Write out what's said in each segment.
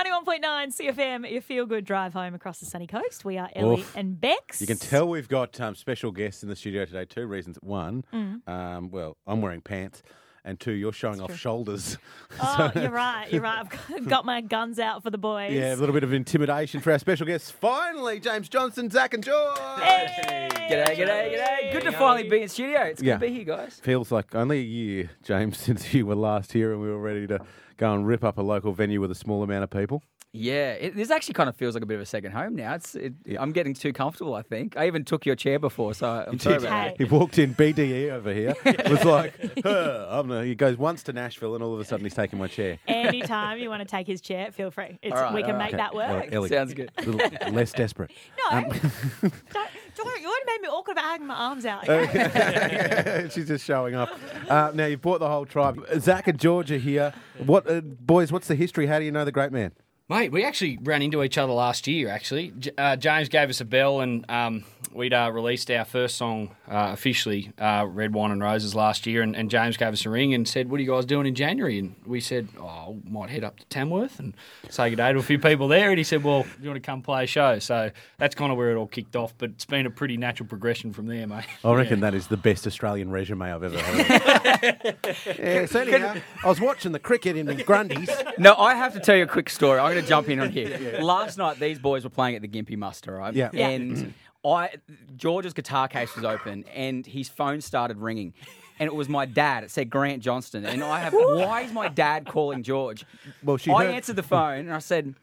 91.9 Sea FM, your feel good drive home across the sunny coast. We are Ellie Oof. and Bex. You can tell we've got um, special guests in the studio today. Two reasons. One, Mm. um, well, I'm wearing pants. And two, you're showing off shoulders. Oh, you're right. You're right. I've got my guns out for the boys. Yeah, a little bit of intimidation for our special guests. Finally, James Johnston, Zac and George. Hey! G'day, g'day, g'day. Good to finally be in studio. It's good Yeah. to be here, guys. Feels like only a year, James, since you were last here and we were ready to go and rip up a local venue with a small amount of people. Yeah, it, this actually kind of feels like a bit of a second home now. It's, it, I'm getting too comfortable, I think. I even took your chair before, so I'm sorry about Hey. that. He walked in BDE over here. was like, huh, I'm the, he goes once to Nashville and all of a sudden he's taking my chair. Anytime you want to take his chair, feel free. It's, All right, we can all make right. that work. Ellie, Ellie, Sounds good. a little less desperate. No, Um, don't, don't, you would have made me awkward about having my arms out. She's just showing up. Uh, now you've brought the whole tribe. Zac and George are here. What, uh, boys? What's the history? How do you know the great man? Mate, we actually ran into each other last year. Actually, J- uh, James gave us a bell, and um, we'd uh, released our first song uh, officially, uh, "Red Wine and Roses," last year. And, and James gave us a ring and said, "What are you guys doing in January?" And we said, "Oh, might head up to Tamworth and say good day to a few people there." And he said, "Well, do you want to come play a show?" So that's kind of where it all kicked off. But it's been a pretty natural progression from there, mate. I reckon that is the best Australian resume I've ever heard. yeah, so anyhow, I was watching the cricket in the Grundies. No, I have to tell you a quick story. I'm going to jump in on here. Last night, these boys were playing at the Gympie Muster, right? Yeah. Yeah. And I, George's guitar case was open, and his phone started ringing. And it was my dad. It said Grant Johnston. And I have, why is my dad calling George? Well, she I heard- answered the phone and I said,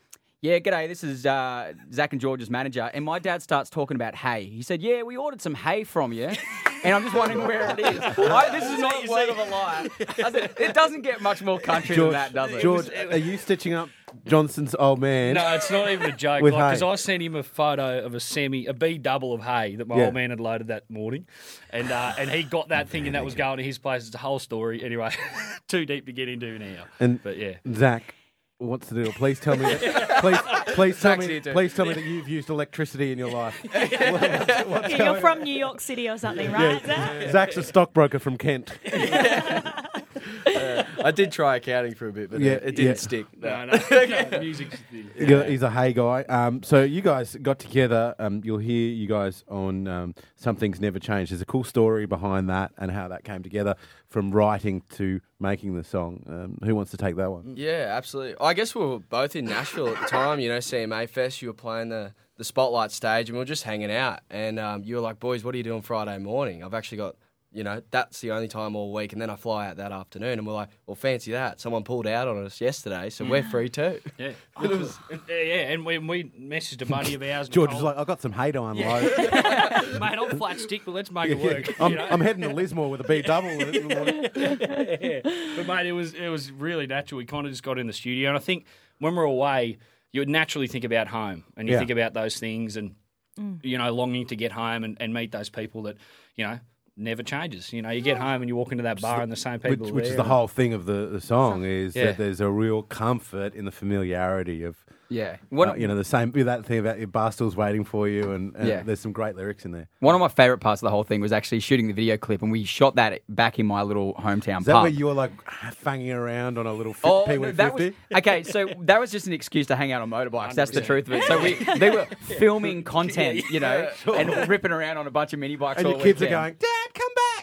yeah, g'day, this is uh, Zac and George's manager. And my dad starts talking about hay. He said, yeah, we ordered some hay from you. And I'm just wondering where it is. I, this is not a word of a lie. Said, it doesn't get much more country George, than that, does it? George, are you stitching up Johnston's old man? No, it's not even a joke. Because hay. I sent him a photo of a semi, a B double of hay that my Yeah. old man had loaded that morning, and uh, and he got that thing, and that was going to his place. It's a whole story. Anyway, too deep to get into now. And but yeah, Zac, what's the deal? Please tell me. That, please, please tell me. Please tell me that you've used electricity in your life. You're from New York City or something, right? Zac? Zac's a stockbroker from Kent. I did try accounting for a bit, but Yeah, uh, it didn't yeah. stick. No. no, no, no music's the Yeah, He's a hey guy. Um, so you guys got together. Um, you'll hear you guys on um, Something's Never Changed. There's a cool story behind that and how that came together from writing to making the song. Um, who wants to take that one? Yeah, absolutely. I guess we were both in Nashville at the time. You know, CMA Fest. You were playing the the spotlight stage, and we were just hanging out. And um, you were like, "Boys, what are you doing Friday morning?" I've actually got. You know, that's the only time all week, and then I fly out that afternoon, and we're like, "Well, fancy that! Someone pulled out on us yesterday, so we're free too." yeah. It was, oh. yeah, uh, yeah. And when we messaged a buddy of ours, George was Nicole, like, I've got some hay to unload. mate, I'm flat stick, but let's make it work. I'm, you know? I'm heading to Lismore with a B double. in yeah. But mate, it was it was really natural. We kind of just got in the studio, and I think when we're away, you would naturally think about home, and you Yeah. think about those things, and mm. you know, longing to get home and, and meet those people that you know never changes. You know, you get home and you walk into that bar, and the same people, which, which is there, the whole thing of the, the song is Yeah. that there's a real comfort in the familiarity of Yeah. What, uh, you know the same that thing about your bar stool's waiting for you and, and Yeah. there's some great lyrics in there. One of my favourite parts of the whole thing was actually shooting the video clip, and we shot that back in my little hometown Is that pub. where you were like fanging around on a little fi- Oh, no, that was, 150? okay, so that was just an excuse to hang out on motorbikes. That's the truth of it. So we they were filming content, you know, and ripping around on a bunch of mini bikes. And all your kids are going, Dad!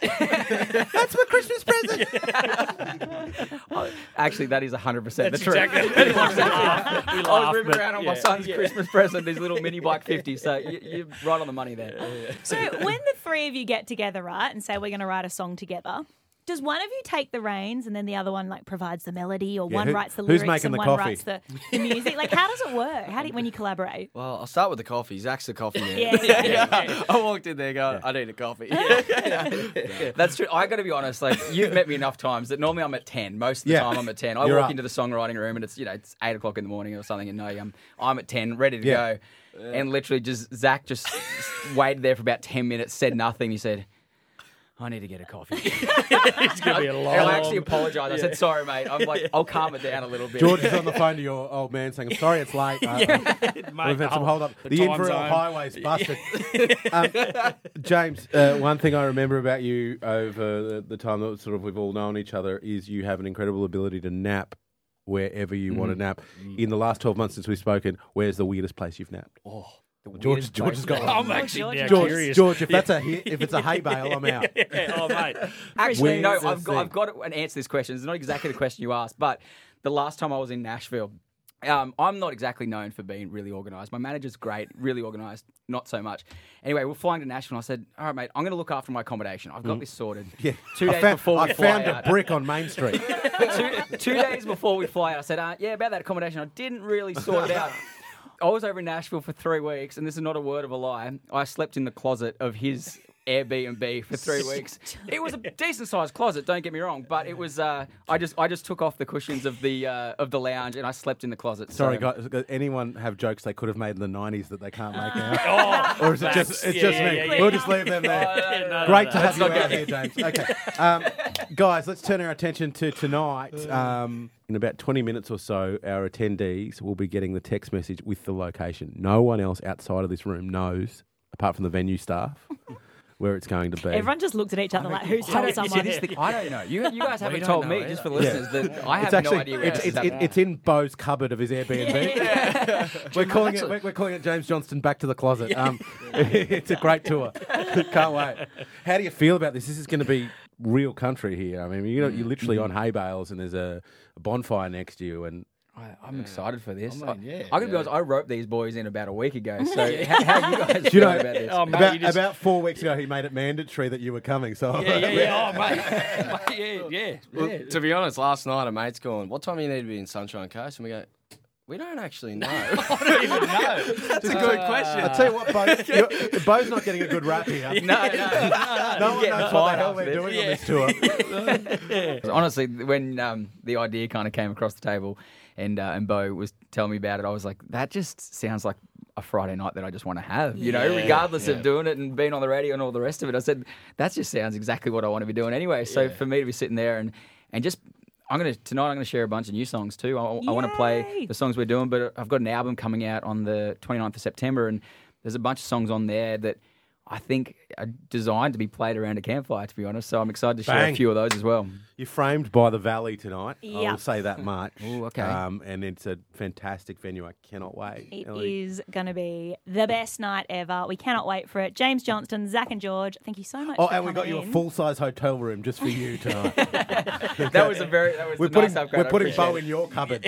That's my Christmas present. Oh, Actually, that is 100% the That's truth. exactly. we laugh, I was ripping but around on my yeah. son's Christmas present, his little mini bike 50. So you, you're right on the money there. So when the three of you get together, right, and say we're going to write a song together, does one of you take the reins and then the other one like provides the melody, or Yeah, one who- writes the who's lyrics and the one coffee? writes the, the music? Like, how does it work? How do you, when you collaborate? Well, I'll start with the coffee. Zac's the coffee man. Yeah, yeah, yeah. I walked in there going, "I need a coffee." That's true. I got to be honest. Like you've met me enough times that normally I'm at ten. Most of the Yeah. time I'm at ten. I You're walk up. into the songwriting room and it's you know it's eight o'clock in the morning or something, and no, I'm I'm at ten, ready to Yeah. go. And literally, just Zac just waited there for about ten minutes, said nothing. He said. I need to get a coffee. It's gonna be a long. I actually apologised. I said, "Sorry, mate. I'm like, I'll calm it down a little bit." George is on the phone to your old man saying, I'm sorry it's late. Uh, We've had some hold up. The, time Infrared highway's busted. um, James, uh, one thing I remember about you over the, the time that sort of we've all known each other is you have an incredible ability to nap wherever you Mm. want to nap. In the last 12 months since we've spoken, where's the weirdest place you've napped? George, George has got one. I'm actually George. now George, curious. George, if that's a hit, if it's a hay bale, I'm out. Yeah, oh, mate. Actually, no, I've got, thing? I've got an answer to this question. It's not exactly the question you asked, but the last time I was in Nashville, um, I'm not exactly known for being really organised. My manager's great, really organised, not so much. Anyway, we're flying to Nashville. and I said, "All right, mate, I'm going to look after my accommodation. I've got this sorted." Mm. Yeah. Two I days found, before we I fly found out, a brick on Main Street. two, two days before we fly out, I said, uh, "Yeah, about that accommodation, I didn't really sort it out." I was over in Nashville for three weeks, and this is not a word of a lie. I slept in the closet of his Airbnb for three weeks. It was a decent sized closet, don't get me wrong, but it was. Uh, I just I just took off the cushions of the uh, of the lounge and I slept in the closet. Sorry, so, guys. Does anyone have jokes they could have made in the 90s that they can't make now? Oh, or is it just it's Yeah, just yeah, me? yeah, yeah. We'll just leave them there. Yeah, no, no, Great no. to have you out good. here, James. Okay, um, guys, let's turn our attention to tonight. Um, in about 20 minutes or so, our attendees will be getting the text message with the location. No one else outside of this room knows, apart from the venue staff, where it's going to be. Everyone just looked at each other like, who's I told don't, someone? see, this thing, I don't know. You, you guys haven't don't told know me, either. just for Yeah. listeners, that I have it's no actually idea where it's, this it's, it, it's in Bo's cupboard of his Airbnb. we're calling it we're, we're calling it James Johnston back to the closet. Um, it's a great tour. Can't wait. How do you feel about this? This is going to be real country here. I mean, you know, you're mm. literally mm-hmm. on hay bales and there's a, a bonfire next to you, and I, I'm excited for this. I mean, yeah. I, I could be honest, I roped these boys in about a week ago. So how, how you guys you feel know, about this? Oh, mate, about, you just- about four weeks ago, he made it mandatory that you were coming. So Yeah, yeah, yeah. Oh, mate. yeah, yeah. Well, yeah. to be honest, last night a mate's going, "What time do you need to be in Sunshine Coast?" And we go, "We don't actually know." I don't even know. That's a good question. I'll tell you what, Bo, you're- Bo's not getting a good rap here. no, no, no, no. No one knows what fired the hell after they're this. doing on this tour. Honestly, when um, the idea kind of came across the table, and uh, and Bo was telling me about it, I was like, that just sounds like a Friday night that I just want to have. You know, Yeah, regardless yeah. of doing it and being on the radio and all the rest of it. I said that just sounds exactly what I want to be doing anyway. So for me to be sitting there and and just. I'm gonna tonight. I'm gonna share a bunch of new songs too. I, I want to play the songs we're doing, but I've got an album coming out on the 29th of September, and there's a bunch of songs on there that I think are designed to be played around a campfire. To be honest, so I'm excited to share Bang. a few of those as well. You're framed by the Valley tonight. I will say that much. Ooh, okay. Um, and it's a fantastic venue. I cannot wait. It Ellie. is going to be the best night ever. We cannot wait for it. James Johnston, Zac and George, thank you so much. Oh, for and we got coming you a full size hotel room just for you tonight. That was a very that was we're a putting nice upgrade. we're putting appreciate Bo in your cupboard.